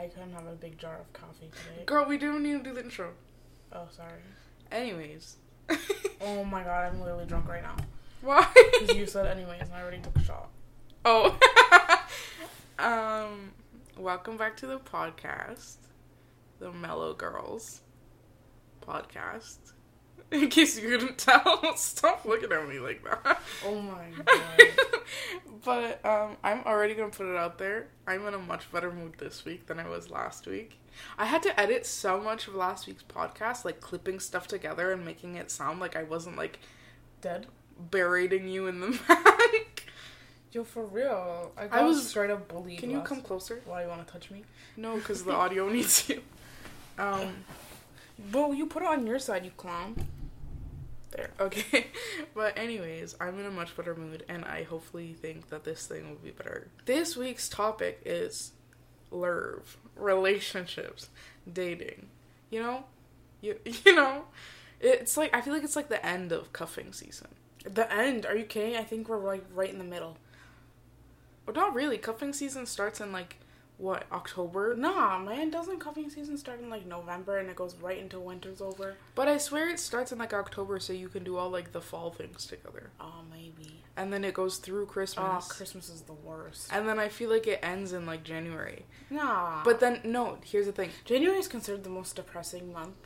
I couldn't have a big jar of coffee today. Girl, we didn't need to do the intro. Oh, sorry. Anyways. Oh my god, I'm literally drunk right now. Why? Because you said anyways, and I already took a shot. Oh. um, welcome back to the podcast, the Mellow Girls podcast. In case you couldn't tell, stop looking at me like that. Oh my god. but um, I'm already gonna put it out there. I'm in a much better mood this week than I was last week. I had to edit so much of last week's podcast, like clipping stuff together and making it sound like I wasn't like Dead? berating you in the mic. Yo, for real. I, I was- straight up bullied. Can you come closer? Why you want to touch me? No, because the audio needs you. Um, Well, you put it on your side, you clown. There. Okay. But anyways, I'm in a much better mood and I hopefully think that this thing will be better. This week's topic is lerv, relationships, dating. You know? You, you know? It's like I feel like it's like the end of cuffing season. The end? Are you kidding? I think we're like right in the middle. But not really. Cuffing season starts in like what, October? Nah, man, doesn't cuffing season start in like November and it goes right until winter's over? But I swear it starts in like October so you can do all like the fall things together. Oh, maybe. And then it goes through Christmas. Oh, Christmas is the worst. And then I feel like it ends in like January. Nah. But then no, here's the thing. January is considered the most depressing month.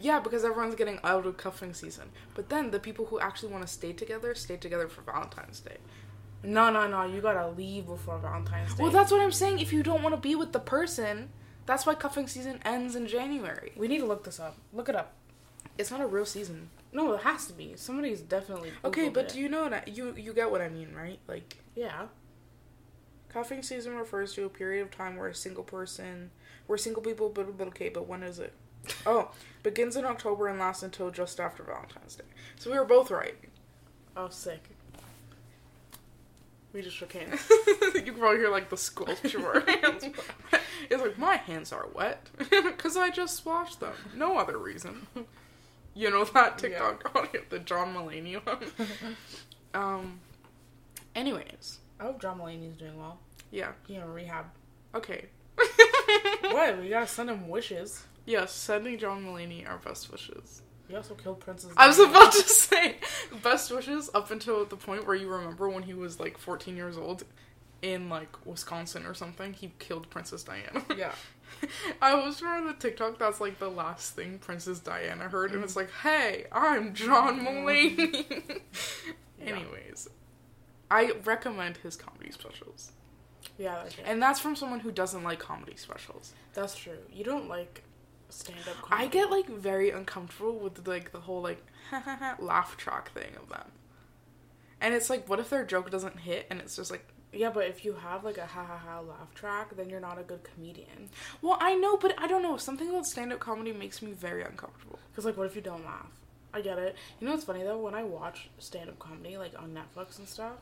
Yeah, because everyone's getting out of cuffing season. But then the people who actually want to stay together stay together for Valentine's Day. No, no, no. You gotta leave before Valentine's Day. Well, that's what I'm saying. If you don't want to be with the person, that's why cuffing season ends in January. we need to look this up. Look it up. It's not a real season. No, it has to be. Somebody's definitely. Okay, but it. do you know what I, you you get what I mean, right? Like Yeah. cuffing season refers to a period of time where a single person, where single people, but, but okay, but when is it? Oh, begins in October and lasts until just after Valentine's Day. So we were both right. Oh, sick. We just shook hands. you can probably hear like the squelch of our hands. It's like my hands are wet because I just washed them. No other reason. You know that TikTok audio, the John Mulaney one. um. Anyways, I hope John Mulaney's doing well. yeah. He in rehab. Okay. what? We gotta send him wishes. Yes, sending John Mulaney our best wishes. He also killed Princess. I was about to say best wishes up until the point where you remember when he was like 14 years old in like Wisconsin or something. He killed Princess Diana. Yeah. I always remember the TikTok that's like the last thing Princess Diana heard, and it's mm. like, "Hey, I'm John mm. Mulaney." Yeah. Anyways, I recommend his comedy specials, Yeah, that's, and that's from someone who doesn't like comedy specials. that's true. You don't like stand up I get like very uncomfortable with like the whole like laugh track thing of them, and it's like, what if their joke doesn't hit, and it's just like, Yeah, but if you have like a ha ha ha laugh track, then you're not a good comedian. well, I know, but I don't know. Something about stand up comedy makes me very uncomfortable. Because, like, what if you don't laugh? I get it. You know what's funny though? When I watch stand up comedy, like on Netflix and stuff,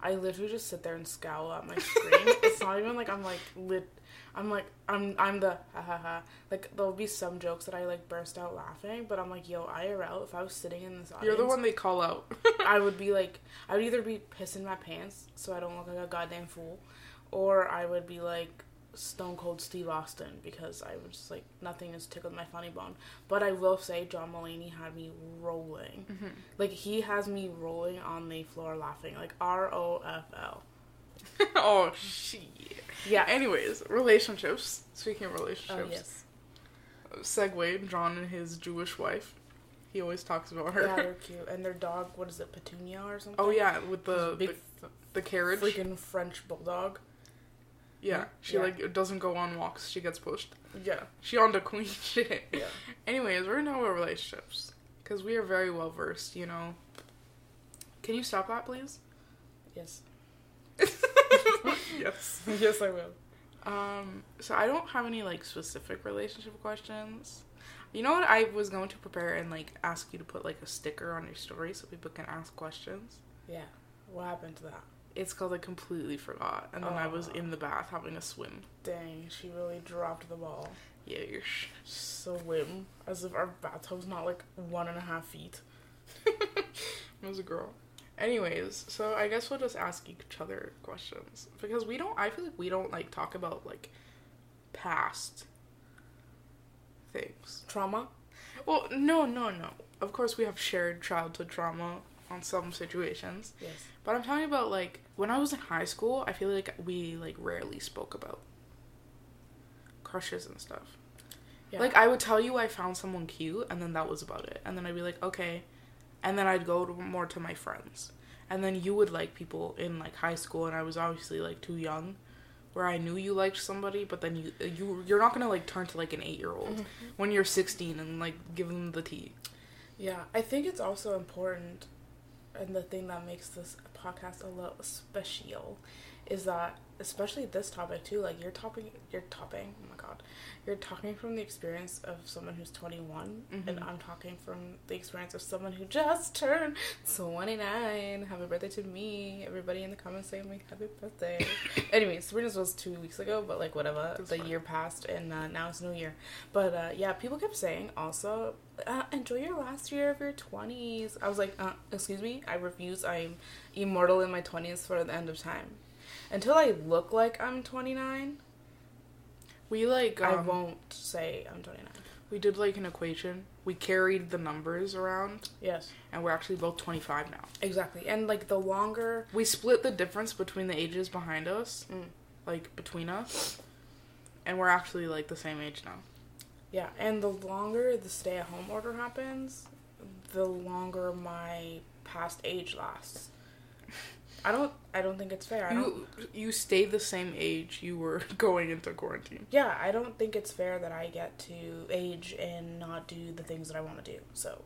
I literally just sit there and scowl at my screen. it's not even like I'm like lit. I'm like I'm I'm the ha ha ha. Like there'll be some jokes that I like burst out laughing, but I'm like, yo, IRL. If I was sitting in this audience, You're the one they call out. I would be like, I would either be pissing my pants so I don't look like a goddamn fool, or I would be like Stone Cold Steve Austin because I was just like nothing has tickled my funny bone. But I will say John Mulaney had me rolling, mm-hmm. like he has me rolling on the floor laughing, like R O F L. oh shit. Yeah. Anyways, relationships. Speaking of relationships. Oh yes. segue. John and his Jewish wife. He always talks about her. Yeah, they're cute, and their dog. What is it, Petunia or something? oh yeah, with the Big the, the carriage. freaking French bulldog. yeah, she Yeah. like doesn't go on walks. She gets pushed. Yeah. She on the queen shit. Yeah. Anyways, we're gonna talk about relationships because we are very well versed. You know. Can you stop that, please? Yes. yes. yes, I will. Um, so I don't have any like specific relationship questions. You know what? I was going to prepare and like ask you to put like a sticker on your story so people can ask questions. Yeah. What happened to that? It's called I completely forgot, and then I was in the bath having a swim. Dang, she really dropped the ball. Yeah, you're sh- Swim. As if our bathtub's not like one and a half feet. I was a girl. Anyways, so I guess we'll just ask each other questions because we don't. I feel like we don't like talk about like past things. Trauma. Well, no, no, no. Of course, we have shared childhood trauma on some situations, Yes. but I'm talking about like when I was in high school. I feel like we like rarely spoke about crushes and stuff. Yeah. Like I would tell you I found someone cute, and then that was about it. And then I'd be like, okay, and then I'd go to, more to my friends, and then you would like people in like high school, and I was obviously like too young, where I knew you liked somebody, but then you you you're not gonna like turn to like an eight year old mm-hmm. when you're 16 and like give them the tea. Yeah, I think it's also important, and the thing that makes this podcast a little special, is that especially this topic too. Like you're topping, you're topping. Oh my god, you're talking from the experience of someone who's 21, and Mhm. I'm talking from the experience of someone who just turned 29. Happy birthday to me! Everybody in the comments saying me happy birthday. anyway, Sabrina's was two weeks ago, but like whatever. That's the year passed, and uh, now it's New Year. But uh, yeah, people kept saying also, uh, enjoy your last year of your 20s. I was like, uh, excuse me, I refuse. I'm immortal in my 20s for the end of time. Until I look like I'm 29, We like I um, won't say I'm 29. we did like an equation. We carried the numbers around, Yes, and we're actually both 25 now. exactly. And like the longer, We split the difference between the ages behind us, Mm. like between us, and we're actually like the same age now. yeah, and the longer the stay at home order happens, the longer my past age lasts. I don't. I don't think it's fair. I don't. You you stay the same age you were going into quarantine. Yeah, I don't think it's fair that I get to age and not do the things that I want to do. So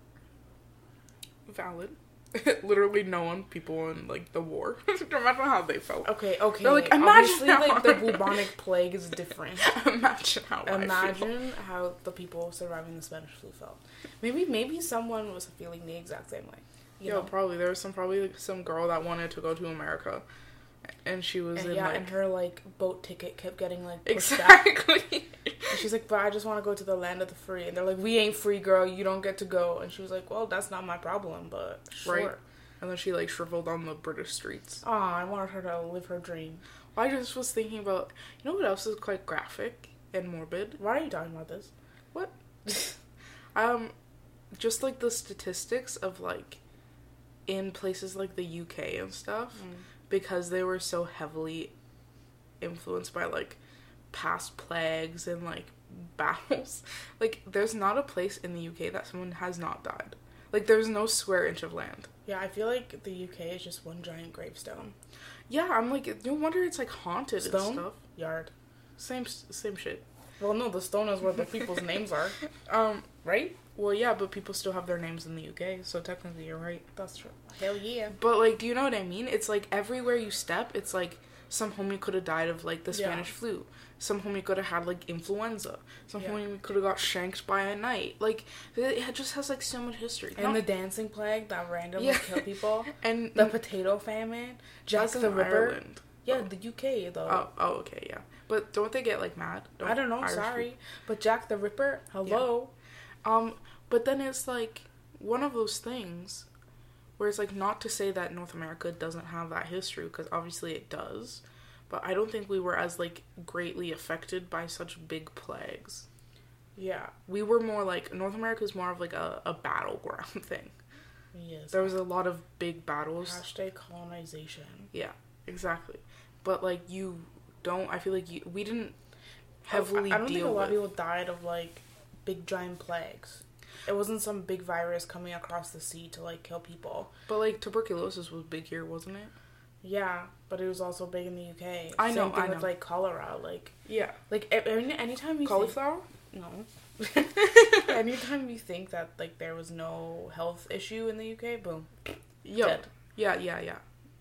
Valid. Literally, no one, people in like the war. Imagine how they felt. okay, okay. They're like, imagine obviously, how like the bubonic plague is different. Imagine how. Imagine how the people surviving the Spanish flu felt. Maybe, maybe someone was feeling the exact same way. You Yo, know? probably there was some probably like, some girl that wanted to go to America, and she was and in yeah, like and her like boat ticket kept getting like exactly. She's like, "But I just want to go to the land of the free." And they're like, "We ain't free, girl. You don't get to go." And she was like, "Well, that's not my problem, but sure." Right. and then she like shriveled on the British streets. Oh, I wanted her to live her dream. I just was thinking about you know what else is quite graphic and morbid. Why are you talking about this? What? um, just like the statistics of like in places like the UK and stuff mm. because they were so heavily influenced by like past plagues and like battles. Like there's not a place in the UK that someone has not died. Like there's no square inch of land. Yeah, I feel like the UK is just one giant gravestone. Yeah, I'm like no wonder it's like haunted Stone? and stuff. Yard. Same same shit. Well, no, the stone is where the people's names are, Um right? well yeah, but people still have their names in the UK, so technically you're right. That's true. Hell yeah. But like, do you know what I mean? It's like everywhere you step, it's like some homie could have died of like the Yeah. Spanish flu. Some homie could have had like influenza. Some Yeah. homie could have got shanked by a knight. Like it just has like so much history. And the dancing plague that randomly Yeah. killed people. and The potato famine. Jack the Ripper. Ireland. Yeah, the UK though. Oh, oh, okay, yeah. But don't they get like mad? I don't know. Irish sorry, but Jack the Ripper. Hello. people- Um, but then it's like one of those things where it's like not to say that North America doesn't have that history because obviously it does, but I don't think we were as like greatly affected by such big plagues. Yeah. we were more like North America is more of like a, a battleground thing. Yes. There was a lot of big battles. Hashtag colonization. Yeah, exactly. But like you don't. I feel like you we didn't oh, heavily I, I don't think a lot of people died of like big giant plagues. It wasn't some big virus coming across the sea to like kill people. But like tuberculosis was big here, wasn't it? Yeah, but it was also big in the UK. I Same know, thing I with know. like cholera. Like Yeah. like any anytime you think, Cauliflower. no. anytime you think that like there was no health issue in the UK, boom, Yo. dead. Yeah, yeah, yeah.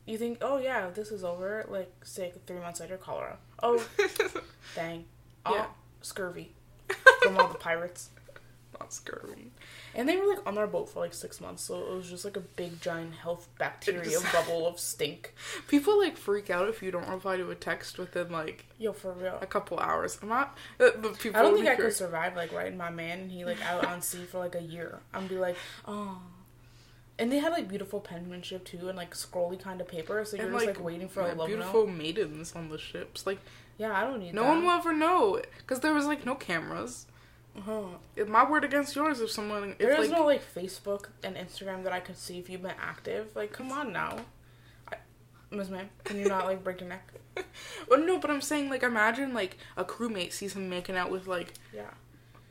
You think, oh yeah, this is over. Like say three months later, cholera. Oh dang, oh Yeah. scurvy from all the pirates. Not scurvy. And they were like on their boat for like six months, so it was just like a big giant health bacteria bubble of stink. People like freak out if you don't reply to a text within like Yo, for real. a couple hours. I'm not. The, the people I don't think I could survive like writing my man and he like out on sea for like a year. I'm be like, oh. And they had like beautiful penmanship too, and like scrolly kind of paper, so you're And, just like, waiting for a like, beautiful maidens on the ships. Like Yeah, I don't need No that. one will ever know because there was like no cameras. Uh-huh. If my word against yours, if someone, if There is like, no like Facebook and Instagram that I could see if you've been active. Like, come on now, I, Miss Ma'am, can you not like break your neck? well, no, but I'm saying like imagine like a crewmate sees him making out with like Yeah,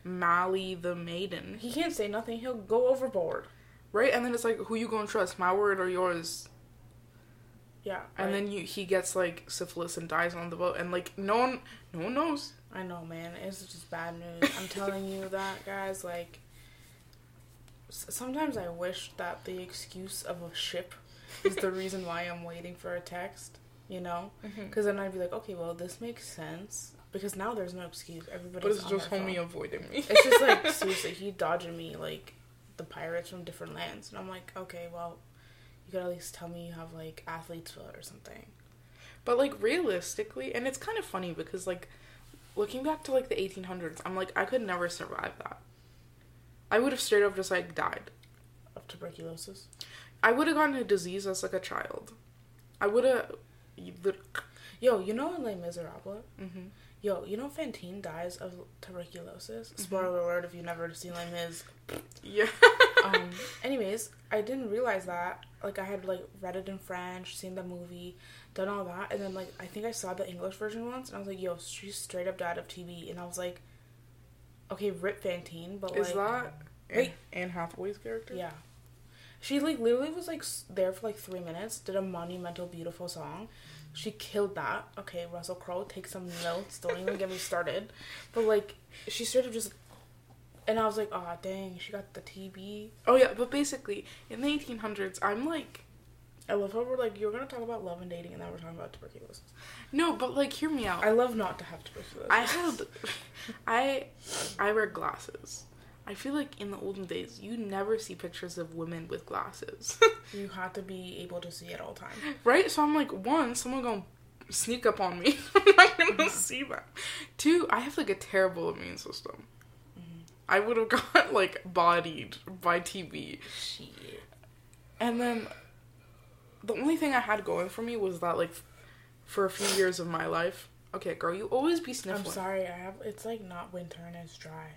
Mally the maiden, he can't say nothing. He'll go overboard. Right? And then it's like, who you gonna trust, my word or yours? Yeah, And right. then you he gets like syphilis and dies on the boat, and like no one, no one knows. I know, man. It's just bad news. I'm telling you that, guys. Like, sometimes I wish that the excuse of a ship is the reason why I'm waiting for a text. You know, mm-hmm. because then I'd be like, okay, well, this makes sense. Because now there's no excuse. Everybody's But it's just homie phone. avoiding me. It's just like seriously, he dodging me like the pirates from different lands, and I'm like, okay, well, you could at least tell me you have like athlete's foot or something. But like realistically, and it's kind of funny because like looking back to like the 1800s, I'm like I could never survive that. I would have straight up just like died. Of tuberculosis. I would have gotten a disease as like a child. I would have. Yo, you know in Les Miserables? Mm-hmm. Yo, you know Fantine dies of tuberculosis. Mm-hmm. Spoiler alert if you've never seen Les Mis. Yeah. Um, anyways, I didn't realize that. Like I had like read it in French, seen the movie, done all that, and then like I think I saw the English version once, and I was like, "Yo, she straight up died of TB," and I was like, "Okay, rip Fantine," but Is like, that Wait. Anne Hathaway's character? yeah, she like literally was like there for like three minutes, did a monumental, beautiful song. She killed that. Okay, Russell Crowe, take some notes. Don't even get me started. But like, she sort of just, and I was like, "Oh dang, she got the TB." Oh yeah, but basically in the 1800s, I'm like I love how we're like, you're gonna talk about love and dating, and now we're talking about tuberculosis. no, but like hear me out. I love not to have tuberculosis. I had I I wear glasses. I feel like in the olden days you never see pictures of women with glasses. You have to be able to see at all times. right? So I'm like, one, someone gonna sneak up on me. I'm not gonna mm-hmm. see that. Two, I have like a terrible immune system. Mm-hmm. I would have got like bodied by TB. Shit. And then the only thing I had going for me was that like for a few years of my life. Okay, girl, you always be sniffling. I'm sorry. I have. It's like not winter and it's dry.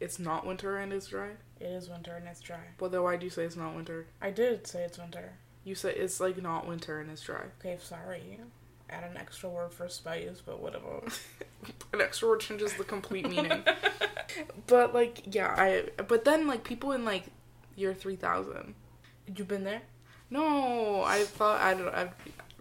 It's not winter and it's dry. It is winter and it's dry. Well, then why do you say it's not winter? I did say it's winter. You say it's like not winter and it's dry. Okay, sorry. Add an extra word for spice, but whatever. An extra word changes the complete meaning. but like, yeah, I. But then like people in like year three thousand. You've been there? No, I thought I don't. I,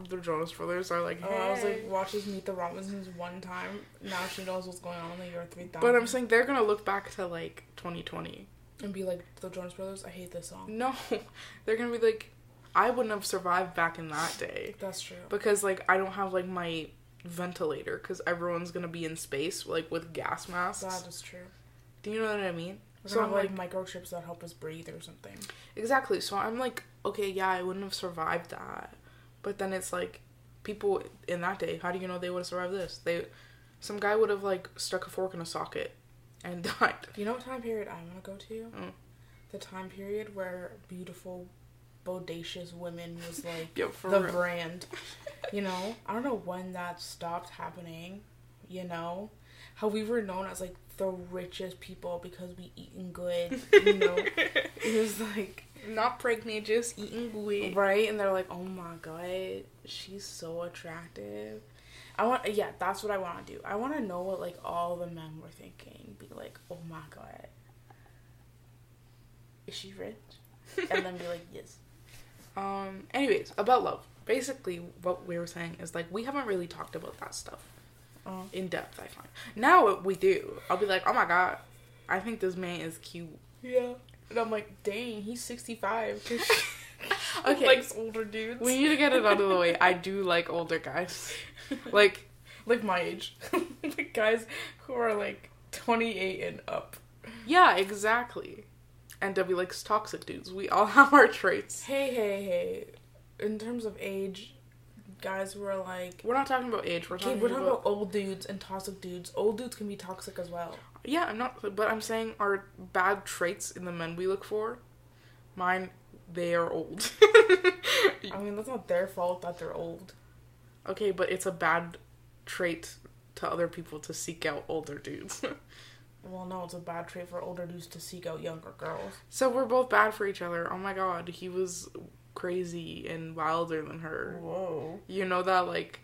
the Jonas Brothers are like. Oh, I was "Hey." like, watches Meet the Robinsons one time. Now she knows what's going on in the year 3000. But I'm saying they're gonna look back to like 2020. And be like, the Jonas Brothers, I hate this song. No, they're gonna be like, I wouldn't have survived back in that day That's true. because like I don't have like my ventilator because everyone's gonna be in space like with gas masks. That is true. Do you know what I mean? We're So I'm like, like microchips that help us breathe or something. exactly. So I'm like, okay, yeah, I wouldn't have survived that. But then it's like, people in that day, how do you know they would have survived this? They, some guy would have like stuck a fork in a socket and died. You know what time period I want to go to? Mm. The time period where beautiful, bodacious women was like for the real. brand. You know, I don't know when that stopped happening. You know, how we were known as like the richest people because we eating good. You know, it was like Not pregnant, just eating good. right, and they're like, oh my god, she's so attractive. I want, yeah, that's what I want to do. I want to know what like all the men were thinking. Be like, oh my god, is she rich? and then be like, yes. Um. Anyways, about love. Basically, what we were saying is like we haven't really talked about that stuff Uh, in depth. I find now we do. I'll be like, oh my god, I think this man is cute. yeah. And I'm like, dang, he's 65. Okay. likes older dudes. We need to get it out of the way. I do like older guys. Like, like my age. like guys who are like 28 and up. yeah, exactly. And Debbie likes toxic dudes. We all have our traits. Hey, hey, hey. In terms of age, guys who are like. We're not talking about age. We're talking, we're talking about, about old dudes and toxic dudes. Old dudes can be toxic as well. Yeah, I'm not. But I'm saying our bad traits in the men we look for. Mine, they are old. I mean, that's not their fault that they're old. okay, but it's a bad trait to other people to seek out older dudes. Well, no, it's a bad trait for older dudes to seek out younger girls. so we're both bad for each other. Oh my god, he was crazy and wilder than her. Whoa. You know that like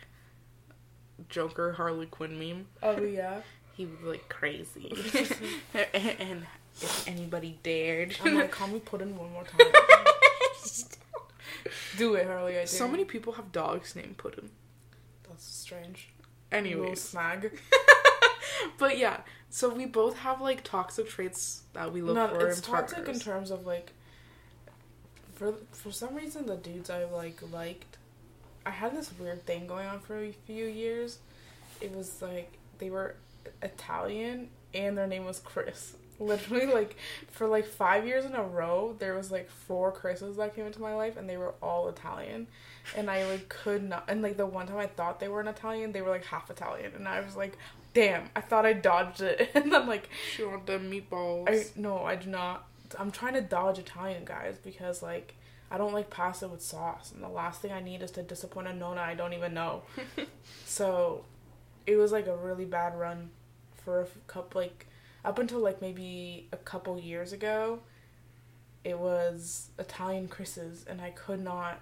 Joker Harley Quinn meme? Oh yeah. He was like crazy. and if anybody dared. I'm like, call me Puddin one more time. Do it, Harley. I dare so many people have dogs named Puddin. That's strange. Anyways. snag. but yeah, so we both have like toxic traits that we look no, for it's in toxic in terms of like. For for some reason, the dudes I like liked, I had this weird thing going on for a few years. It was like they were Italian and their name was Chris. Literally, like for like five years in a row, there was like four Chris's that came into my life, and they were all Italian. And I like could not. And like the one time I thought they were an Italian, they were like half Italian, and I was like, "Damn!" I thought I dodged it, and then like She want them meatballs. I no, I do not. I'm trying to dodge Italian guys because like I don't like pasta with sauce, and the last thing I need is to disappoint a nona I don't even know. so, it was like a really bad run for a couple like up until like maybe a couple years ago. It was Italian Chris's, and I could not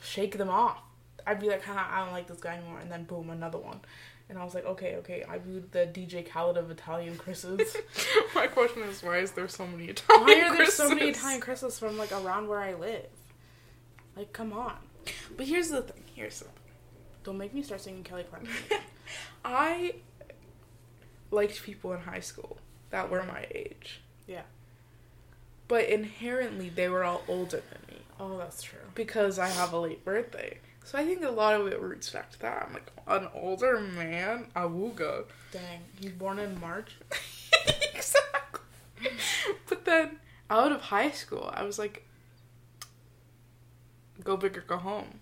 shake them off. I'd be like, Haha, I don't like this guy anymore, and then boom, another one. And I was like, okay, okay, I viewed the DJ Khaled of Italian Chris's. My question is, why is there so many Italian? Why are there so many Chris's? Italian Christmas from like around where I live? Like, come on. But here's the thing. Here's the thing. Don't make me start singing Kelly Clarkson. I liked people in high school that were my age, yeah. but inherently they were all older than me Oh, that's true. because I have a late birthday. So I think a lot of it roots back to that. I'm like an older man, awooga. Dang. He's born in March. exactly. But then out of high school, I was like, go big or go home.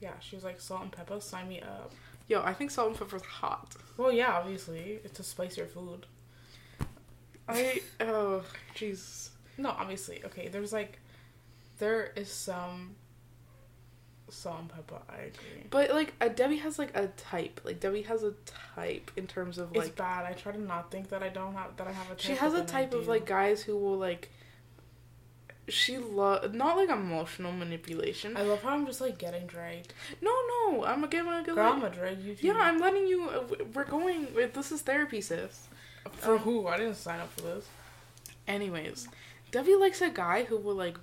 Yeah, she was like, salt and pepper, sign me up. Yo, I think salt and pepper's hot. Well, yeah, obviously. It's to spice your food. I oh jeez. No, obviously. Okay, there's like, there is some salt and pepper, I agree. But like a Debbie has like a type. Like Debbie has a type in terms of It's like bad. I try to not think that I don't have, that I have a type. she has a type of like guys who will like she love not like emotional manipulation. I love how I'm just like getting dragged. no, no, I'm gonna I'm gonna Girl, I'm gonna drag you too. Yeah, I'm letting you. Uh, we're going. This is therapy, sis. For who? I didn't sign up for this. Anyways, Debbie likes a guy who will like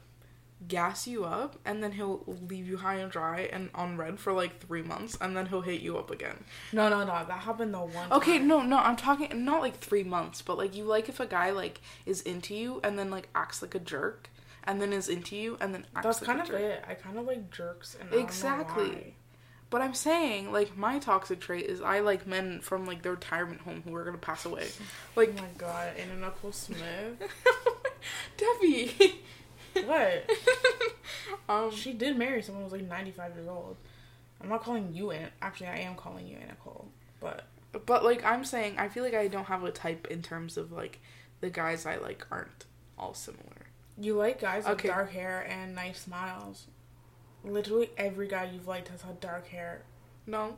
gas you up and then he'll leave you high and dry and on red for like three months and then he'll hit you up again. No, no, no. That happened the one. Okay, time. no, no, I'm talking not like three months, but like you like if a guy like is into you and then like acts like a jerk and then is into you and then acts That's like kind of jerk. it. I kind of like jerks and I don't know Exactly. But I'm saying like my toxic trait is I like men from like the retirement home who are gonna pass away. Like Oh my god, Anna Nicole Smith. Debbie. what? um, She did marry someone who was like 95 years old. I'm not calling you Anna. Actually, I am calling you Anna Nicole. But but like I'm saying, I feel like I don't have a type in terms of like the guys I like aren't all similar. You like guys with dark hair and nice smiles. Literally every guy you've liked has had dark hair. No,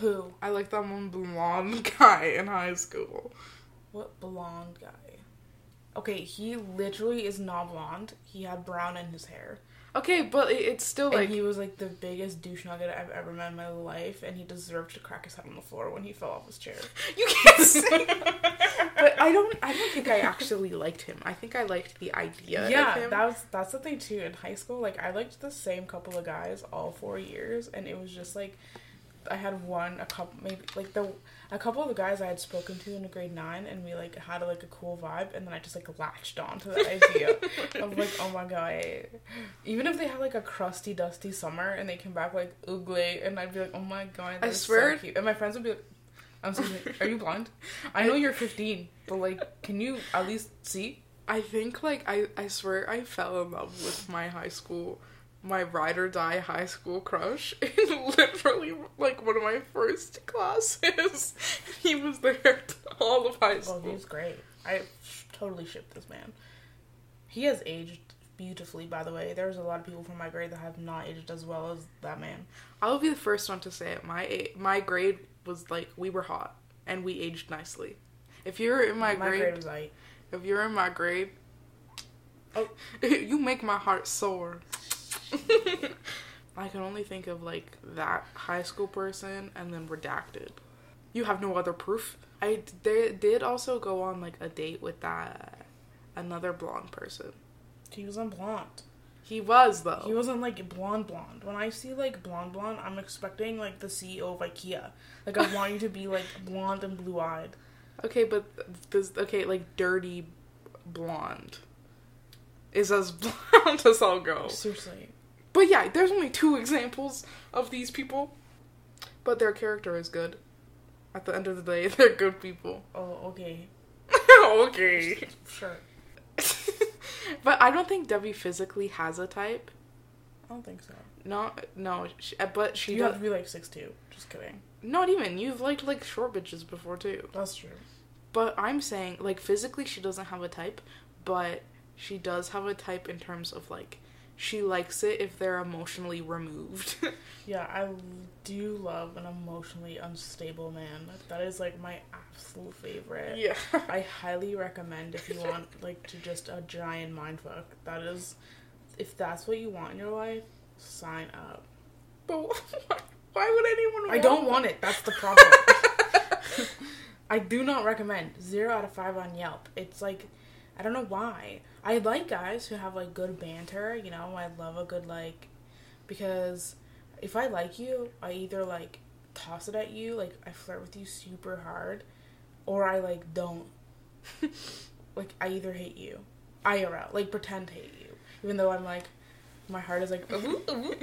Who? I like that one blonde guy in high school. What blonde guy? Okay, he literally is not blonde. He had brown in his hair. Okay, but it's still like and he was like the biggest douche nugget I've ever met in my life, and he deserved to crack his head on the floor when he fell off his chair. you can't say. but I don't. I don't think I actually liked him. I think I liked the idea. yeah, of him. that was that's the thing too. In high school, like I liked the same couple of guys all four years, and it was just like I had one, a couple, maybe like the a couple of the guys I had spoken to in grade nine, and we like had like a cool vibe, and then I just like latched onto the idea of like, oh my god, even if they had like a crusty, dusty summer, and they came back like ugly, and I'd be like, oh my god, I swear- so and my friends would be like. I'm so are you blind? I know you're 15, but like, can you at least see? I think like I I swear I fell in love with my high school my ride or die high school crush in literally like one of my first classes. he was there all of high Oh, school. he's great. I totally ship this man. He has aged beautifully, by the way. There's a lot of people from my grade that have not aged as well as that man. I'll be the first one to say it. My a- my grade was like we were hot and we aged nicely. If you're in my, My grade, grade was like, if you're in my grade, Oh. you make my heart soar. I can only think of like that high school person and then redacted. You have no other proof. I they did also go on like a date with that another blonde person. he wasn't blonde. He was though. He wasn't like blonde blonde. When I see like blonde blonde, I'm expecting like the CEO of IKEA. Like I want you to be like blonde and blue eyed. Okay, but this okay like dirty blonde is as blonde as I'll go. Seriously. But yeah, there's only two examples of these people, but their character is good. At the end of the day, they're good people. Oh, okay. okay. Sure. but I don't think Debbie physically has a type. I don't think so. No, no, she, uh, but she you does. have to be like six two. Just kidding. Not even. You've liked like short bitches before too. That's true. But I'm saying like physically she doesn't have a type, but she does have a type in terms of like she likes it if they're emotionally removed. Yeah, I do love an emotionally unstable man. That is like my absolute favorite. yeah. I highly recommend if you want like to just a giant mindfuck. That is, if that's what you want in your life, sign up. But why, why would anyone? Want I don't want it. That's the problem. I do not recommend. Zero out of five on Yelp. It's like, I don't know why. I like guys who have like good banter. You know, I love a good like, because if I like you, I either like toss it at you, like I flirt with you super hard, or I like don't. like I either hate you, IRL, like pretend hate you, even though I'm like, my heart is like, "Ooh, ooh."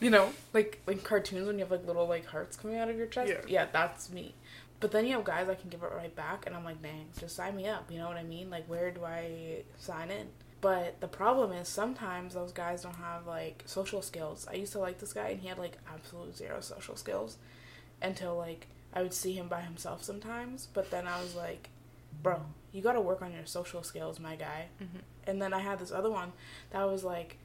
you know, like like cartoons when you have like little like hearts coming out of your chest. Yeah. yeah, that's me. But then you have guys I can give it right back, and I'm like, dang, just sign me up. You know what I mean? Like, where do I sign in? But the problem is sometimes those guys don't have like social skills. I used to like this guy, and he had like absolute zero social skills until like I would see him by himself sometimes. But then I was like, bro, you got to work on your social skills, my guy. Mhm. And then I had this other one that was like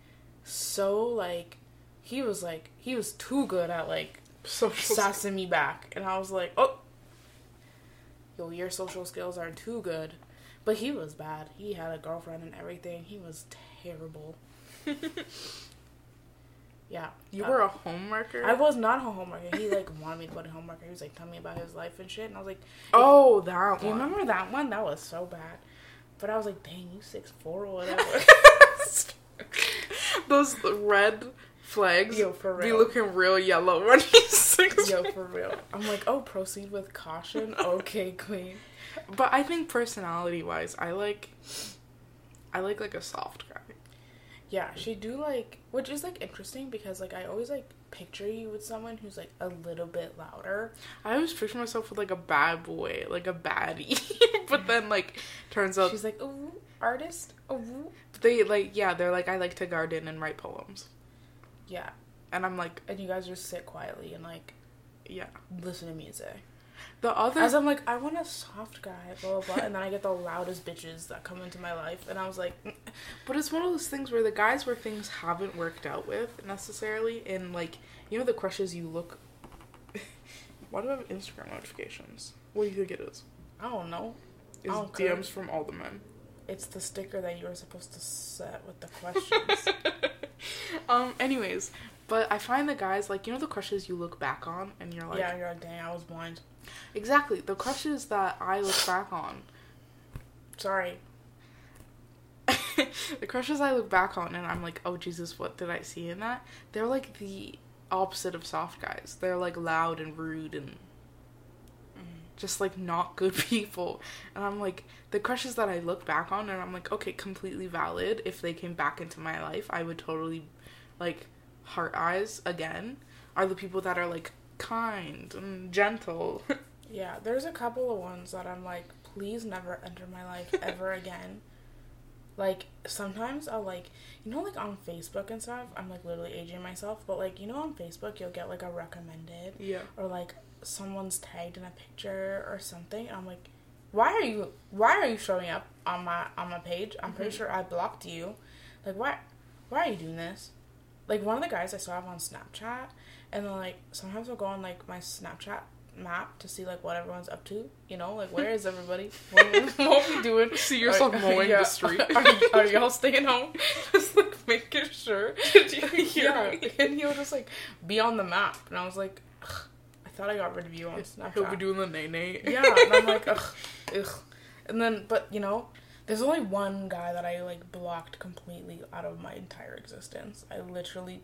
so like he was like he was too good at like Social sassing me back, and I was like, oh, yo, your social skills are too good. But he was bad. He had a girlfriend and everything. He was terrible. yeah. You Uh, were a homewrecker. I was not a homeworker. He like wanted me to put a homeworker. He was like telling me about his life and shit, and I was like, oh, that "Do you one. remember that one? That was so bad." But I was like, "Dang, you six four or whatever." Those red flags Yo, be looking real yellow when he's six. Yo, for real. I'm like, "Oh, proceed with caution." Okay, queen. But I think personality wise, I like, I like like a soft guy. Yeah, she do like, which is like interesting because like I always like picture you with someone who's like a little bit louder. I always picture myself with like a bad boy, like a baddie. but then like turns out She's like, "Ooh, artist." Ooh. they like yeah, they're like I like to garden and write poems. Yeah, And I'm like, and you guys just sit quietly and like yeah. listen to music. The other As I'm like, I want a soft guy, blah blah blah, and then I get the loudest bitches that come into my life, and I was like, mm, But it's one of those things where the guys where things haven't worked out with necessarily, and like you know the crushes you look. Why do I have Instagram notifications? What do you think it is? I don't know. Is Oh. DMs from all the men. It's the sticker that you were supposed to set with the questions. um. Anyways, but I find the guys like you know the crushes you look back on and you're like yeah, you're like, dang, I was blind. exactly the crushes that I look back on. Sorry. the crushes I look back on and I'm like, oh Jesus, what did I see in that? They're like the opposite of soft guys. They're like loud and rude and just like not good people. And I'm like, the crushes that I look back on and I'm like, okay, completely valid. If they came back into my life, I would totally like heart eyes again. Are the people that are like kind and gentle. Yeah, there's a couple of ones that I'm like, please never enter my life ever again. Like sometimes I'll like, you know, like on Facebook and stuff. I'm like literally aging myself, but like you know, on Facebook you'll get like a recommended yeah. or like someone's tagged in a picture or something. And I'm like, why are you why are you showing up on my on my page? I'm pretty Mhm. sure I blocked you. Like why why are you doing this? Like one of the guys I saw him on Snapchat, and then like sometimes I'll go on like my Snapchat map to see like what everyone's up to. You know, like where is everybody? what, what are we doing? See yourself Are- mowing yeah. the street. Are, y- are y'all staying home? Just like making sure. Did you hear yeah, me? and he'll just like be on the map, and I was like, I thought I got rid of you on Snapchat. He'll be doing the nay nay. yeah, and I'm like, ugh, ugh. And then, but you know, there's only one guy that I like blocked completely out of my entire existence. I literally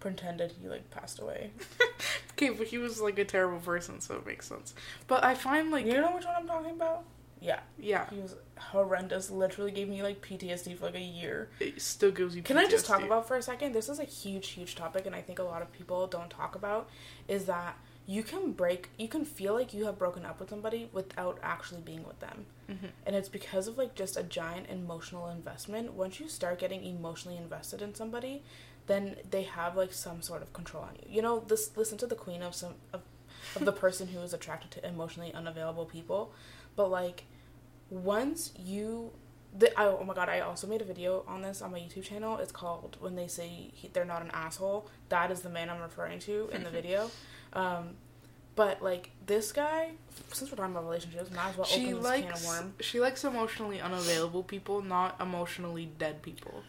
pretended he like passed away. Okay, but he was like a terrible person, so it makes sense. But I find like You know which one I'm talking about? Yeah, yeah, he was horrendous. Literally gave me like PTSD for like a year. it still gives you. Can I just talk about for a second? This is a huge, huge topic, and I think a lot of people don't talk about is that you can break, you can feel like you have broken up with somebody without actually being with them. Mhm. And it's because of like just a giant emotional investment. Once you start getting emotionally invested in somebody, then they have like some sort of control on you. You know, this listen to the queen of some of, of the person who is attracted to emotionally unavailable people, but like once you the, I, oh my god! I also made a video on this on my YouTube channel. It's called "When They Say he, They're Not an Asshole." That is the man I'm referring to in the video. Um, but like this guy, since we're talking about relationships, might as well She open this can of likes worm. she likes emotionally unavailable people, not emotionally dead people.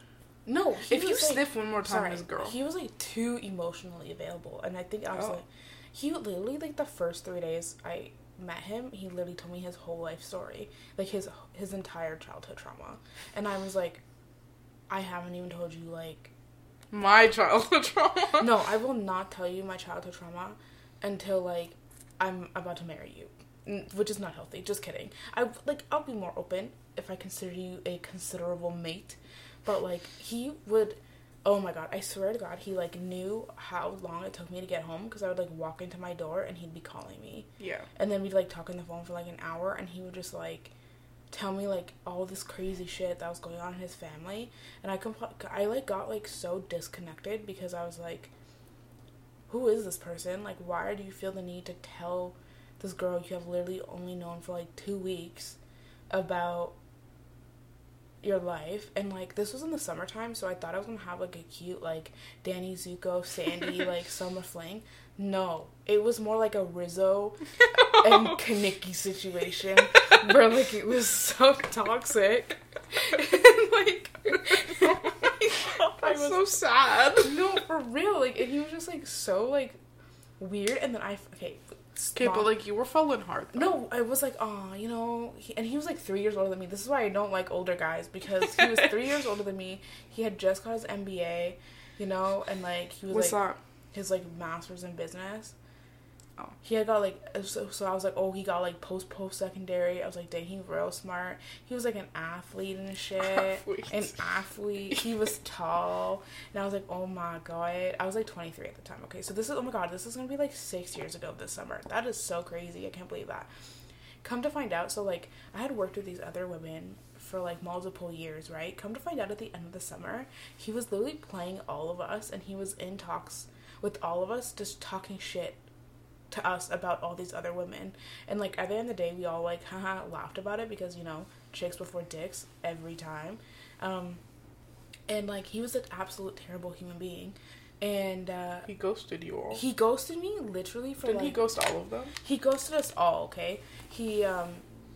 No, he If you like- sniff one more time, sorry, this girl. he was like too emotionally available, and I think I was Oh. like, he literally like the first three days I met him, he literally told me his whole life story, like his his entire childhood trauma, and I was like, I haven't even told you like My childhood trauma. no, I will not tell you my childhood trauma until like I'm about to marry you, which is not healthy. Just kidding. I like I'll be more open if I consider you a considerable mate, but like he would. Oh my god! I swear to God, he like knew how long it took me to get home because I would like walk into my door and he'd be calling me, Yeah. and then we'd like talk on the phone for like an hour, and he would just like tell me like all this crazy shit that was going on in his family, and I compl- I like got like so disconnected because I was like, who is this person? Like, why do you feel the need to tell this girl you have literally only known for like two weeks about your life? And like, this was in the summertime, so I thought I was gonna have like a cute like Danny Zuko, Sandy like summer fling. No, it was more like a Rizzo and Kenickie situation where like it was so toxic. and like That's was so sad. no for real like and he was just like so like weird and then I okay Okay, but like you were falling hard. though. no I was like oh you know he, and he was like three years older than me this is why I don't like older guys because he was three years older than me he had just got his MBA you know and like he was What's like that? his like master's in business. Oh. He had got like uh, so, so I was like, oh, he got like post post secondary. I was like, dang, he real smart. He was like an athlete and shit. Athlete. An athlete. He was tall, and I was like, oh my god. I was like 23 at the time. Okay, so this is oh my god, this is gonna be like six years ago this summer. That is so crazy. I can't believe that. Come to find out, so like I had worked with these other women for like multiple years, right? Come to find out at the end of the summer, he was literally playing all of us and he was in talks with all of us just talking shit to us about all these other women. And like at the end of the day we all like haha laughed about it because, you know, chicks before dicks every time. Um and like he was an absolute terrible human being. And uh He ghosted you all. he ghosted me literally for Didn't like he ghost all of them? he ghosted us all okay he um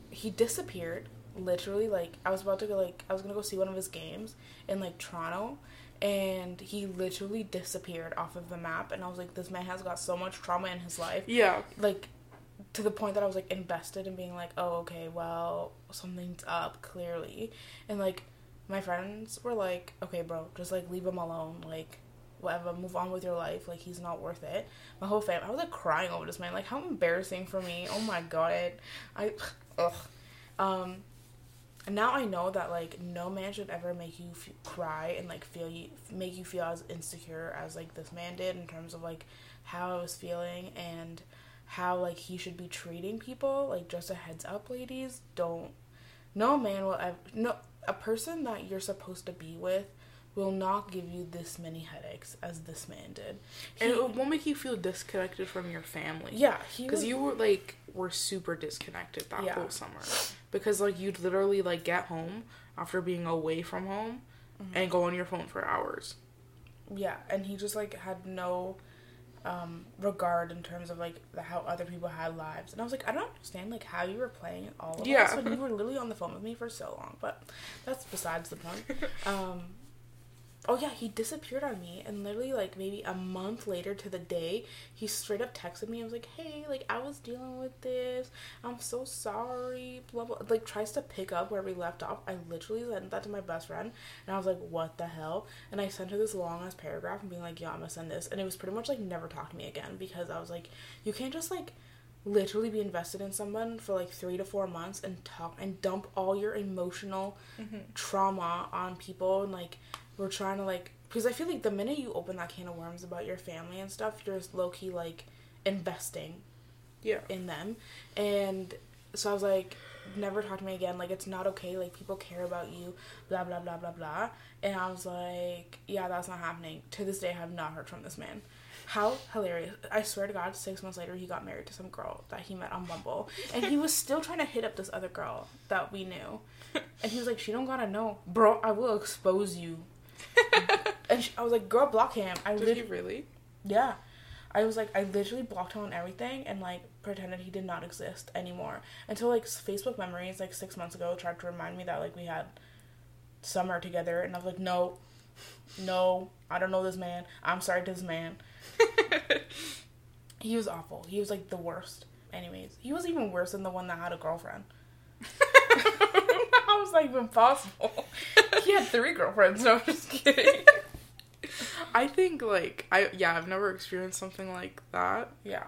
he disappeared literally like i was about to go like i was gonna go see one of his games in like toronto and he literally disappeared off of the map and i was like this man has got so much trauma in his life. Yeah. like to the point that i was like invested in being like oh okay well something's up clearly. And like my friends were like okay bro just like leave him alone. Like whatever move on with your life. Like he's not worth it. My whole family i was like crying over this man. Like how embarrassing for me. Oh my god. I ugh. Um and now i know that like no man should ever make you f- cry and like feel you make you feel as insecure as like this man did in terms of like how i was feeling and how like he should be treating people. Like just a heads up ladies. Don't no man will ever no a person that you're supposed to be with will not give you this many headaches as this man did And it won't make you feel disconnected from your family. yeah Because you were like were super disconnected that Yeah. whole summer. Because like you'd literally like get home after being away from home Mm-hmm. and go on your phone for hours. yeah and he just like had no um, regard in terms of like the, how other people had lives. And I was like, I don't understand like how you were playing all of Yeah. us when you were literally on the phone with me for so long. But that's besides the point. Um, oh yeah, he disappeared on me, and literally like maybe a month later to the day, he straight up texted me. I was like, hey, like I was dealing with this. I'm so sorry. Blah blah. Like tries to pick up where we left off. I literally sent that to my best friend, and I was like, what the hell? And I sent her this long ass paragraph and being like, yeah, I'm gonna send this, and it was pretty much like never talk to me again because I was like, you can't just like literally be invested in someone for like three to four months and talk and dump all your emotional mm-hmm. trauma on people and like we're trying to like because I feel like the minute you open that can of worms about your family and stuff, you're just low key like investing Yeah. in them. And so I was like, never talk to me again. Like, it's not okay. Like, people care about you, blah, blah, blah, blah, blah. And I was like, yeah, that's not happening. To this day, I have not heard from this man. How hilarious. I swear to God, six months later, he got married to some girl that he met on Bumble. And he was still trying to hit up this other girl that we knew. And he was like, she don't gotta know. Bro, I will expose you. and she, I was like, girl, block him. I Did he really? yeah. I was like, I literally blocked him on everything and like pretended he did not exist anymore. Until like Facebook memories, like six months ago, tried to remind me that like we had summer together, and I was like, no, no, I don't know this man. I'm sorry to this man. He was awful. He was like the worst. Anyways, he was even worse than the one that had a girlfriend. How was that even possible? He had three girlfriends. No, I'm just kidding. I think like I yeah, I've never experienced something like that. Yeah.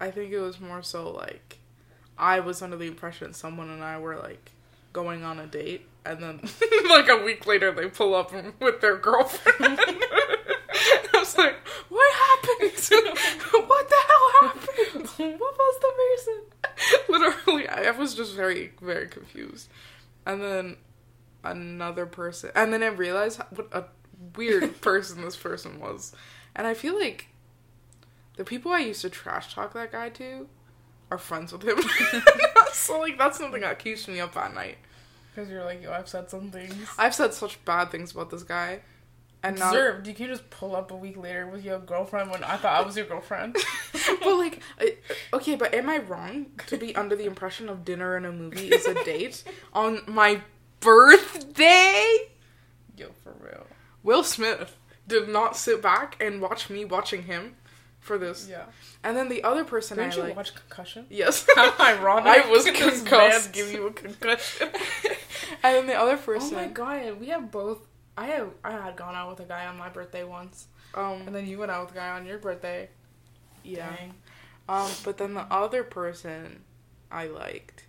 I think it was more so like I was under the impression someone and I were like going on a date and then like a week later they pull up with their girlfriend. I was like, what happened? what the hell happened? what was the reason? Literally, I was just very, very confused. And then another person, and then I realized what a weird person this person was. And I feel like the people I used to trash talk that guy to are friends with him. so, like, that's something that keeps me up at night. Because you're like, yo, I've said some things. I've said such bad things about this guy. And now, Deserved. You can't just pull up a week later with your girlfriend when I thought I was your girlfriend. but like, okay, but am I wrong to be under the impression of dinner and a movie is a date on my birthday? Yo, for real. Will Smith did not sit back and watch me watching him for this. Yeah. And then the other person Didn't I you like, watch Concussion? yes, How ironic. I was This man concussed. give you a concussion. and then the other person. oh my god, we have both. I have. I had gone out with a guy on my birthday once, um, and then you went out with a guy on your birthday. yeah, Dang. um, but then the other person I liked.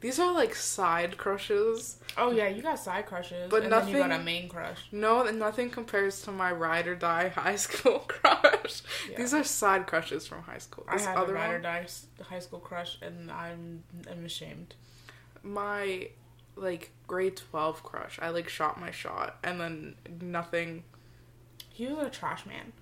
These are like side crushes. Oh yeah, you got side crushes, But and then you got a main crush. No, nothing compares to my ride or die high school crush. Yeah. These are side crushes from high school. I This had a other ride or die high school crush, and I'm I'm ashamed. my like grade twelve crush. I like shot my shot, and then nothing. He was a trash man.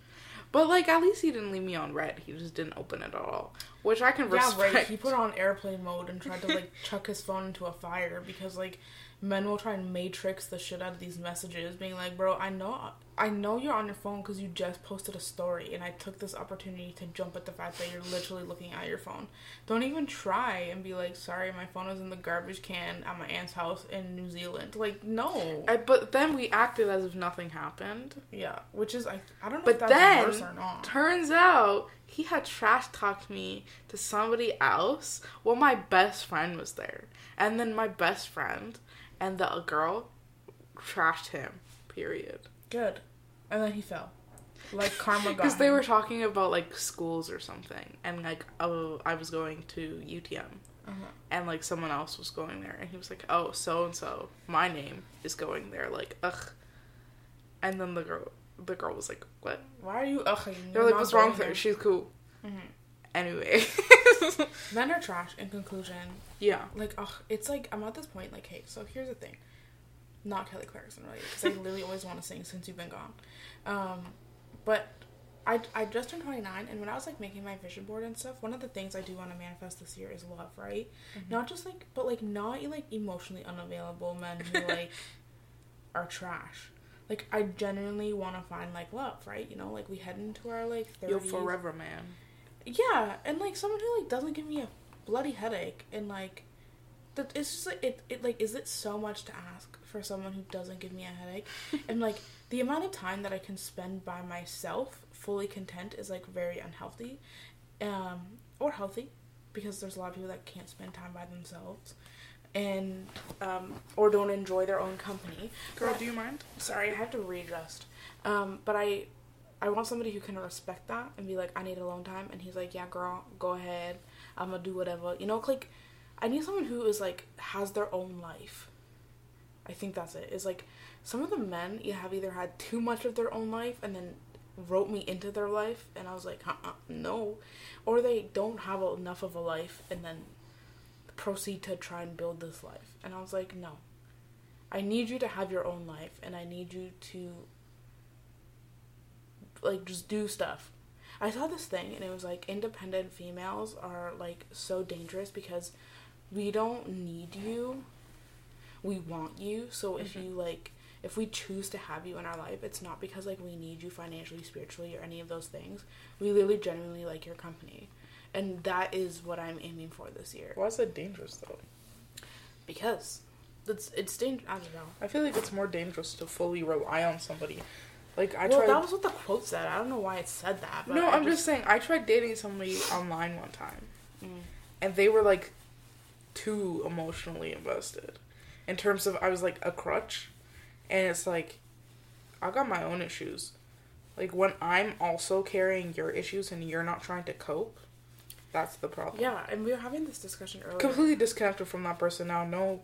But like at least he didn't leave me on read. He just didn't open it at all, which I can Yeah, respect. right. He put on airplane mode and tried to like chuck his phone into a fire because like men will try and matrix the shit out of these messages, being like, "Bro, I know, I know you're on your phone because you just posted a story, and I took this opportunity to jump at the fact that you're literally looking at your phone. Don't even try and be like, sorry, my phone is in the garbage can at my aunt's house in New Zealand. Like, no, I- but then we acted as if nothing happened. yeah, which is I, I don't know But if that's then worse or not. turns out he had trash talked me to somebody else. Well, my best friend was there, and then my best friend and the girl trashed him. Period. Good, and then he fell, like karma got Because they were talking about like schools or something, and like oh, I was going to UTM, Uh-huh. and like someone else was going there, and he was like, oh, so and so, my name is going there. Like ugh, and then the girl, the girl was like, what? Why are you? Ugh, They're like, what's wrong with her? She's cool. Mhm. Anyway, Men are trash. In conclusion, yeah. like, ugh, it's like I'm at this point. Like, hey, so here's the thing. Not Kelly Clarkson, really, because I literally always want to sing since you've been gone. Um, but I I just turned 29, and when I was like making my vision board and stuff, one of the things I do want to manifest this year is love, right? Not just like, but like not like emotionally unavailable men who like are trash. like I genuinely want to find like love, right? You know, like we head into our like You're forever man. Yeah, and like someone who like doesn't give me a bloody headache, and like that it's just like it, it like is it so much to ask for someone who doesn't give me a headache, and like the amount of time that I can spend by myself, fully content, is like very unhealthy, um, or healthy, because there's a lot of people that can't spend time by themselves. And um, or don't enjoy their own company. Girl, do you mind? Sorry, I have to readjust. Um, but I, I want somebody who can respect that and be like, I need alone time, and he's like, Yeah, girl, go ahead. I'm gonna do whatever. You know, like, I need someone who is like has their own life. I think that's it. Is like some of the men you have either had too much of their own life and then wrote me into their life, and I was like, uh-uh, no, or they don't have enough of a life and then proceed to try and build this life, and I was like, no. I need you to have your own life and I need you to like just do stuff. I saw this thing and it was like independent females are like so dangerous because we don't need you. We want you. So if mm-hmm. you like if we choose to have you in our life, it's not because like we need you financially, spiritually, or any of those things. We literally genuinely like your company. And that is what I'm aiming for this year. Why is it dangerous though? Because it's it's dangerous. I don't know. I feel like it's more dangerous to fully rely on somebody. Like I well, tried. that was what the quote said. I don't know why it said that. But no, I'm just saying. I tried dating somebody online one time, Mm. and they were like too emotionally invested. In terms of, I was like a crutch, and it's like I got my own issues. Like when I'm also carrying your issues and you're not trying to cope, that's the problem. Yeah, and we were having this discussion earlier. Completely disconnected from that person now. No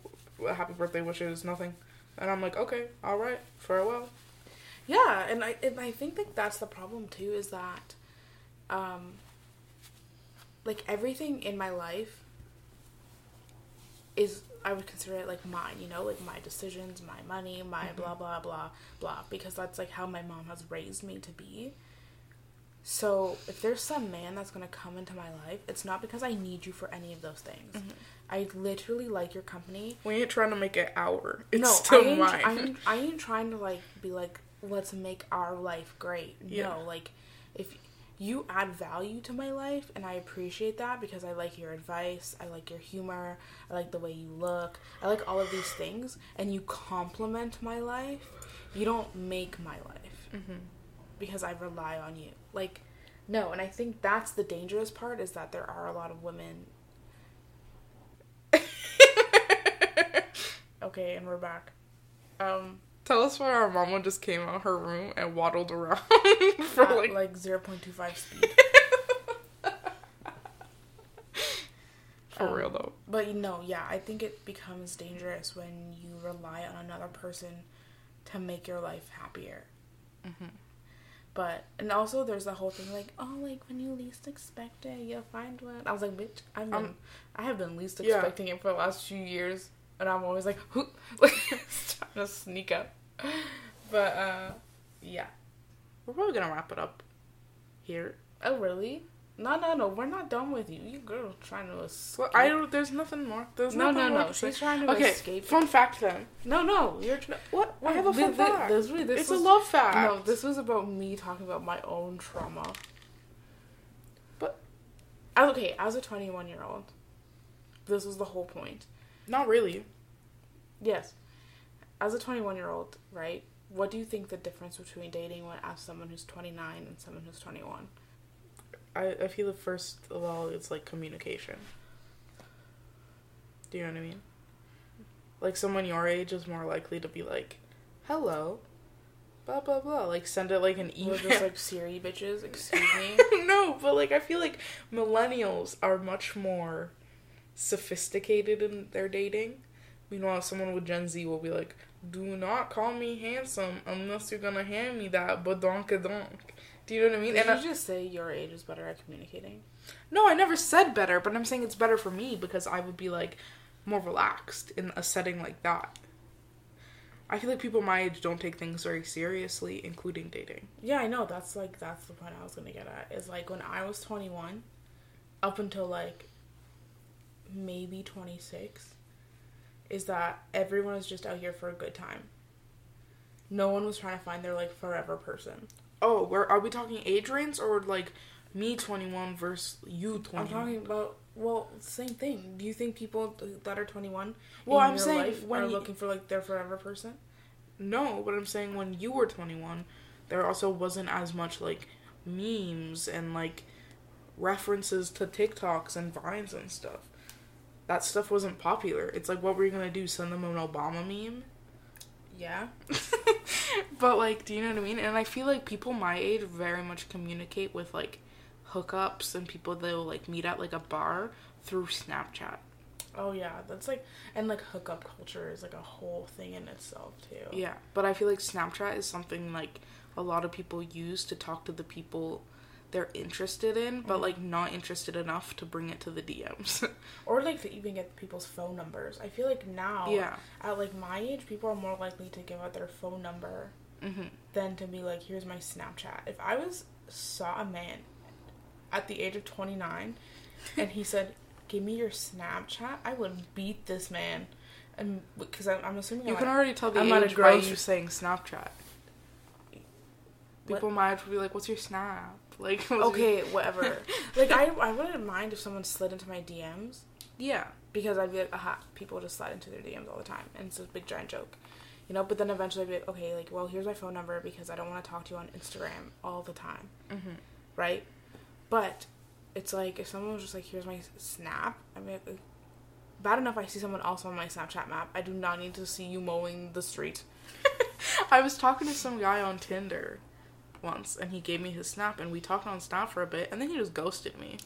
happy birthday wishes, nothing. And I'm like, okay, all right, farewell. Yeah, and I and I think that that's the problem too is that, um. Like everything in my life. Is I would consider it like mine, you know, like my decisions, my money, my Mhm. blah blah blah blah, because that's like how my mom has raised me to be. So if there's some man that's gonna come into my life, it's not because I need you for any of those things. Mhm. I literally like your company. We ain't trying to make it our. It's no, still I ain't, mine. I ain't, I ain't trying to like be like, let's make our life great. Yeah. No, like if you add value to my life, and I appreciate that because I like your advice, I like your humor, I like the way you look, I like all of these things, and you complement my life. You don't make my life Mhm. because I rely on you. Like, no, and I think that's the dangerous part is that there are a lot of women. Okay, and we're back. Um, Tell us why our mama just came out of her room and waddled around for at like. like zero point two five speed. for Um, real though. But you know, yeah, I think it becomes dangerous when you rely on another person to make your life happier. Mhm. But and also there's the whole thing like, oh, like when you least expect it, you'll find one. I was like, bitch, I've been, Um, I have been least yeah. expecting it for the last few years, and I'm always like, who, like trying to sneak up. But uh, yeah. We're probably gonna wrap it up here. Oh really? No, no, no. We're not done with you. You girl trying to escape. Well, I don't. There's nothing more. There's no, nothing no, more no. to say. She's trying to Okay. escape. Fun fact then. No, no. You're. Tr- What? I have a fun fact. This, really, this it's was, a love fact. No, this was about me talking about my own trauma. But- As- okay, as a 21 year old, this was the whole point. Not really. Yes, as a 21 year old, right? What do you think the difference between dating when as someone who's 29 and someone who's 21? I I feel the first of all it's like communication. Do you know what I mean? Like someone your age is more likely to be like, "Hello," blah blah blah. Like send it like an email. We're just like Siri bitches. Excuse me. no, but like I feel like millennials are much more sophisticated in their dating. Meanwhile, someone with Gen Z will be like, "Do not call me handsome unless you're gonna hand me that donk. Do you know what I mean? Did and you I- just say your age is better at communicating? no, I never said better, but I'm saying it's better for me because I would be like more relaxed in a setting like that. I feel like people my age don't take things very seriously, including dating. Yeah, I know. That's like that's the point I was gonna get at. Is like when I was twenty one, up until like maybe twenty six, is that everyone is just out here for a good time. no one was trying to find their like forever person. Oh, where are we talking age range or like me 21 versus you 21? I'm talking about well, same thing. Do you think people that are 21 Well, I'm saying when are you- looking for like their forever person? No, but I'm saying when you were 21, there also wasn't as much like memes and like references to TikToks and Vines and stuff. That stuff wasn't popular. It's like, what were you gonna do? Send them an Obama meme? Yeah. but like, do you know what I mean? And I feel like people my age very much communicate with like hookups and people they'll like meet at like a bar through Snapchat. Oh yeah, that's like and like hookup culture is like a whole thing in itself too. Yeah, but I feel like Snapchat is something like a lot of people use to talk to the people they're interested in, but Mhm. like not interested enough to bring it to the DMs. Or like to even get people's phone numbers. I feel like now yeah. at like my age, people are more likely to give out their phone number hmm than to be like, "Here's my Snapchat." If I was saw a man at the age of 29 and he said, "Give me your Snapchat," I would beat this man, and because I'm, I'm assuming You I'm can at- already tell the I'm age by you saying Snapchat. People my age would be like, "What's your snap?" Like, what's your-" okay, whatever. like I, I wouldn't mind if someone slid into my DMs yeah, because I'd be like, aha, people just slide into their DMs all the time, and it's a big giant joke, you know. But then eventually, I'd be like, okay, like, well, here's my phone number because I don't want to talk to you on Instagram all the time, hmm right? But it's like if someone was just like, here's my snap, I mean, like, bad enough I see someone else on my Snapchat map. I do not need to see you mowing the street. I was talking to some guy on Tinder once, and he gave me his snap, and we talked on Snap for a bit, and then he just ghosted me.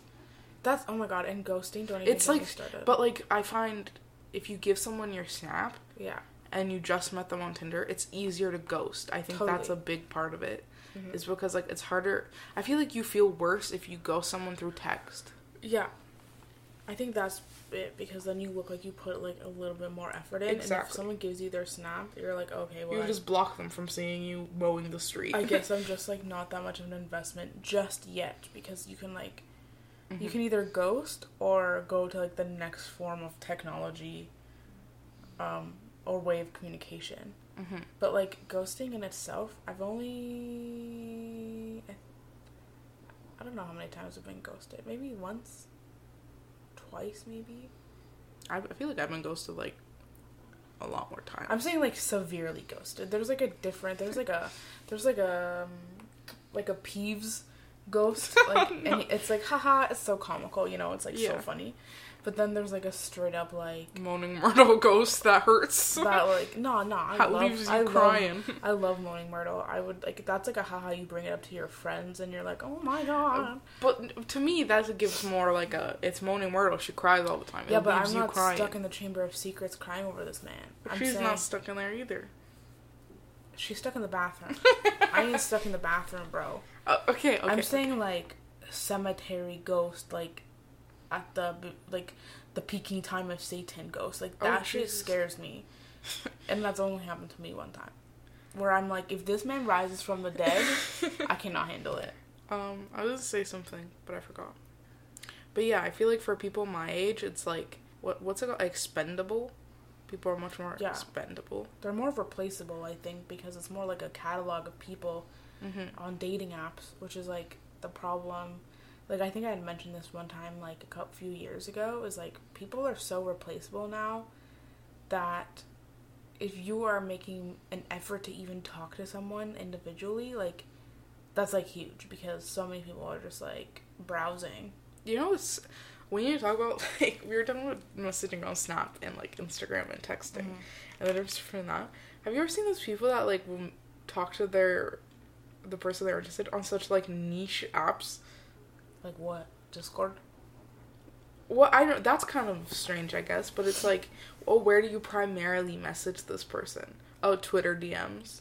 That's oh my god, and ghosting. Don't even It's get me like, started. but like, I find if you give someone your snap yeah, and you just met them on Tinder, it's easier to ghost. I think that's a big part of it. Mhm. Is because like it's harder. I feel like you feel worse if you ghost someone through text. Yeah. I think that's it because then you look like you put like a little bit more effort in. Exactly. And if someone gives you their snap, you're like, okay, well, you I- just block them from seeing you mowing the street. I guess I'm just like not that much of an investment just yet because you can like you Mhm. can either ghost or go to like the next form of technology um or way of communication. Mhm. But like ghosting in itself, I've only I, I don't know how many times I've been ghosted. Maybe once, twice, maybe. I, I feel like I've been ghosted like a lot more times. I'm saying like severely ghosted. There's like a different. There's like a. There's like a. Um, like a peeves ghost. Like No. and it's like haha. It's so comical. You know. It's like so funny. But then there's like a straight up like Moaning Myrtle ghost that hurts. that like no no. I that love, leaves you I love crying. I love moaning Myrtle. I would like that's like a haha. You bring it up to your friends and you're like, oh my god. But to me, that gives more like a. It's moaning Myrtle. She cries all the time. It yeah, but I'm not crying. stuck in the chamber of secrets crying over this man. But I'm she's saying not stuck in there either. she's stuck in the bathroom. I ain't stuck in the bathroom, bro. Uh, okay, okay. I'm saying like cemetery ghost, like at the like the peaking time of Satan ghost. Like Oh, that shit scares me, and that's only happened to me one time. Where I'm like, if this man rises from the dead, I cannot handle it. Um, I was gonna say something, but I forgot. But yeah, I feel like for people my age, it's like what what's it called? Expendable. People are much more Yeah. expendable. They're more replaceable, I think, because it's more like a catalog of people Mm-hmm. on dating apps, which is like the problem. Like I think I had mentioned this one time, like a couple few years ago, is like people are so replaceable now that if you are making an effort to even talk to someone individually, like that's like huge because so many people are just like browsing. You know, it's when you talk about like we were talking about messaging on Snap and like Instagram and texting, Mhm. and the difference between that. Have you ever seen those people that like will talk to their the person they're interested on such like niche apps? Like what? Discord? Well, I don't. That's kind of strange, I guess. But it's like, oh, where do you primarily message this person? Oh, Twitter DMs.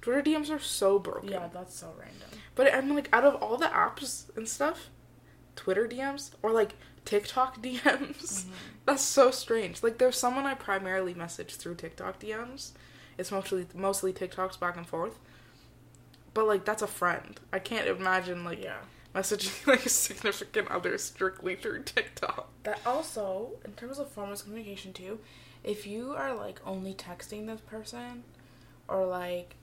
Twitter DMs are so broken. Yeah, that's so random. But I'm like, out of all the apps and stuff, Twitter DMs or like TikTok DMs, Mm-hmm. that's so strange. Like, there's someone I primarily message through TikTok DMs. It's mostly mostly TikToks back and forth. But like, that's a friend. I can't imagine like Yeah. Messaging like a significant other strictly through TikTok. That also, in terms of forms of communication too, if you are like only texting this person or like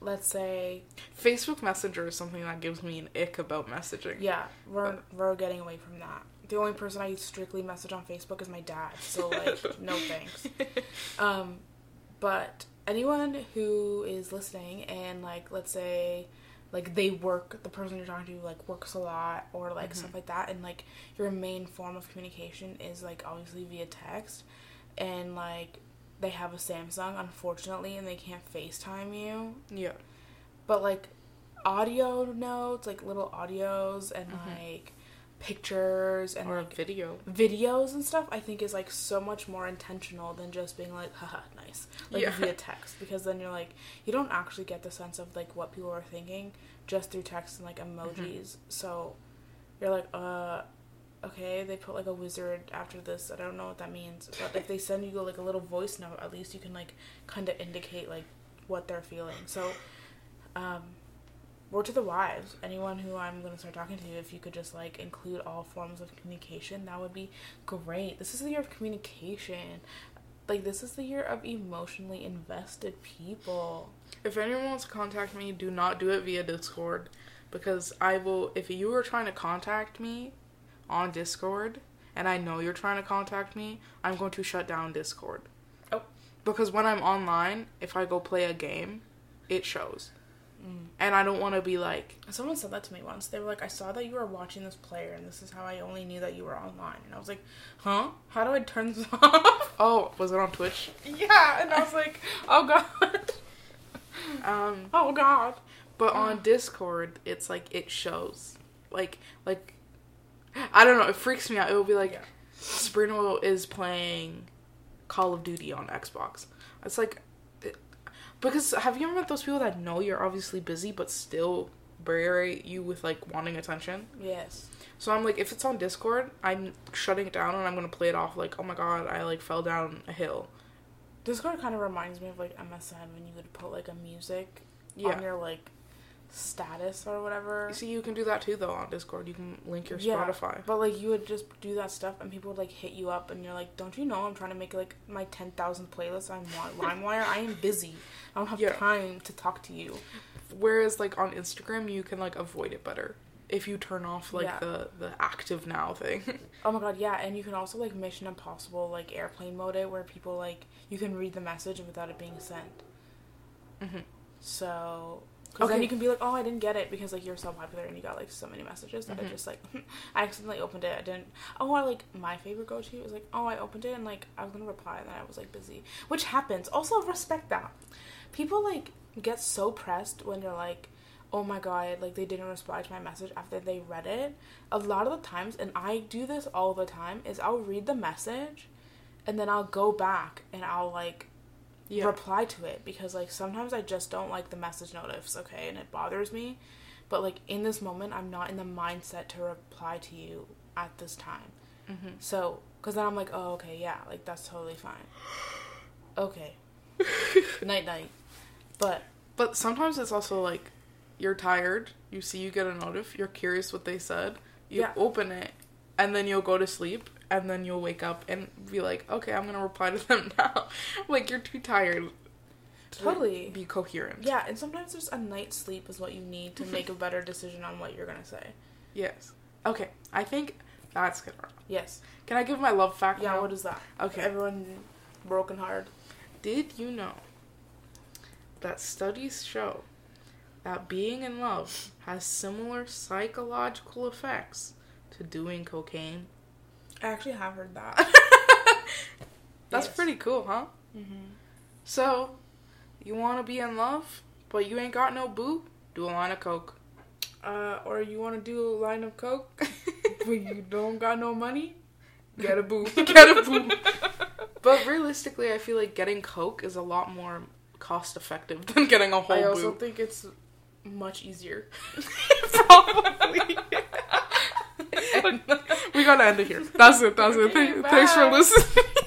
let's say Facebook Messenger is something that gives me an ick about messaging. yeah, we're we're getting away from that. The only person I strictly message on Facebook is my dad. So like, no thanks. Um, but anyone who is listening and like, let's say, like they work, the person you're talking to like works a lot or like stuff like that, and like your main form of communication is like obviously via text, and like they have a Samsung, unfortunately, and they can't FaceTime you, Yeah. but like audio notes, like little audios and Mhm. like pictures and Or like video. videos and stuff I think is like so much more intentional than just being like haha nice like Yeah. via text because then you're like you don't actually get the sense of like what people are thinking just through text and like emojis so you're like uh okay they put like a wizard after this I don't know what that means but if they send you like a little voice note at least you can like kind of indicate like what they're feeling so um word to the wives anyone who i'm going to start talking to if you could just like include all forms of communication that would be great this is the year of communication like this is the year of emotionally invested people If anyone wants to contact me, do not do it via Discord because I will. If you are trying to contact me on Discord and I know you're trying to contact me, I'm going to shut down Discord. Oh. Because when I'm online, if I go play a game, it shows. Mm. And I don't want to be like, someone said that to me once they were like i saw that you were watching this player and this is how i only knew that you were online and i was like huh how do i turn this off oh, was it on Twitch? yeah and i was like oh god Um, oh god But on Discord, it's like it shows. Like like I don't know, it freaks me out. It will be like Yeah. Is playing Call of Duty on Xbox. It's like because have you ever met those people that know you're obviously busy but still berate you with like wanting attention? yes So I'm like if it's on Discord, I'm shutting it down and I'm going to play it off like, "Oh my god, I like fell down a hill." Discord kind of reminds me of like MSN when you would put like a music Yeah. on your like status or whatever. See, you can do that too though on Discord. You can link your Yeah. Spotify. But like you would just do that stuff and people would like hit you up and you're like, don't you know I'm trying to make like my ten thousand playlists on LimeWire? I am busy. I don't have Yeah. time to talk to you. Whereas like on Instagram, you can like avoid it better if you turn off like Yeah. the the active now thing. Oh my god, yeah, and you can also like Mission Impossible like airplane mode it where people like you can read the message without it being sent. Mhm. So, because then Okay. you can be like, oh, I didn't get it because like you're so popular and you got like so many messages that I Mhm. just like I accidentally opened it. I didn't. Oh, I like my favorite go to is like, oh, I opened it and like I was gonna reply and then I was like busy, which happens. Also, respect that. People like get so pressed when they're like. Oh my god, like they didn't reply to my message after they read it. A lot of the times, and I do this all the time, is I'll read the message and then I'll go back and I'll like yeah. reply to it because like sometimes I just don't like the message notifs, okay, and it bothers me. But like in this moment, I'm not in the mindset to reply to you at this time. Mhm. So, because then I'm like, oh, okay, yeah, like that's totally fine. Okay, night night. But But sometimes it's also like you're tired, you see you get a notif, you're curious what they said, you Yeah. open it, and then you'll go to sleep, and then you'll wake up and be like, okay, I'm gonna reply to them now. like you're too tired. to Totally. Be coherent. yeah, and sometimes just a night's sleep is what you need to make a better decision on what you're gonna say. Yes. Okay. I think that's good. Yes. Can I give my love fact? Yeah. now? What is that? Okay. Everyone broken heart. Did you know that studies show that being in love has similar psychological effects to doing cocaine? I actually have heard that. That's Yes. pretty cool, huh? mm-hmm. So, you want to be in love, but you ain't got no boo? Do a line of coke. Uh, or you want to do a line of coke, but you don't got no money? Get a boo. Get a boo. But realistically, I feel like getting coke is a lot more cost effective than getting a whole I also boo. think it's much easier. Probably. we gotta end it here. That's it. That's it. Okay, Thank- Thanks for listening.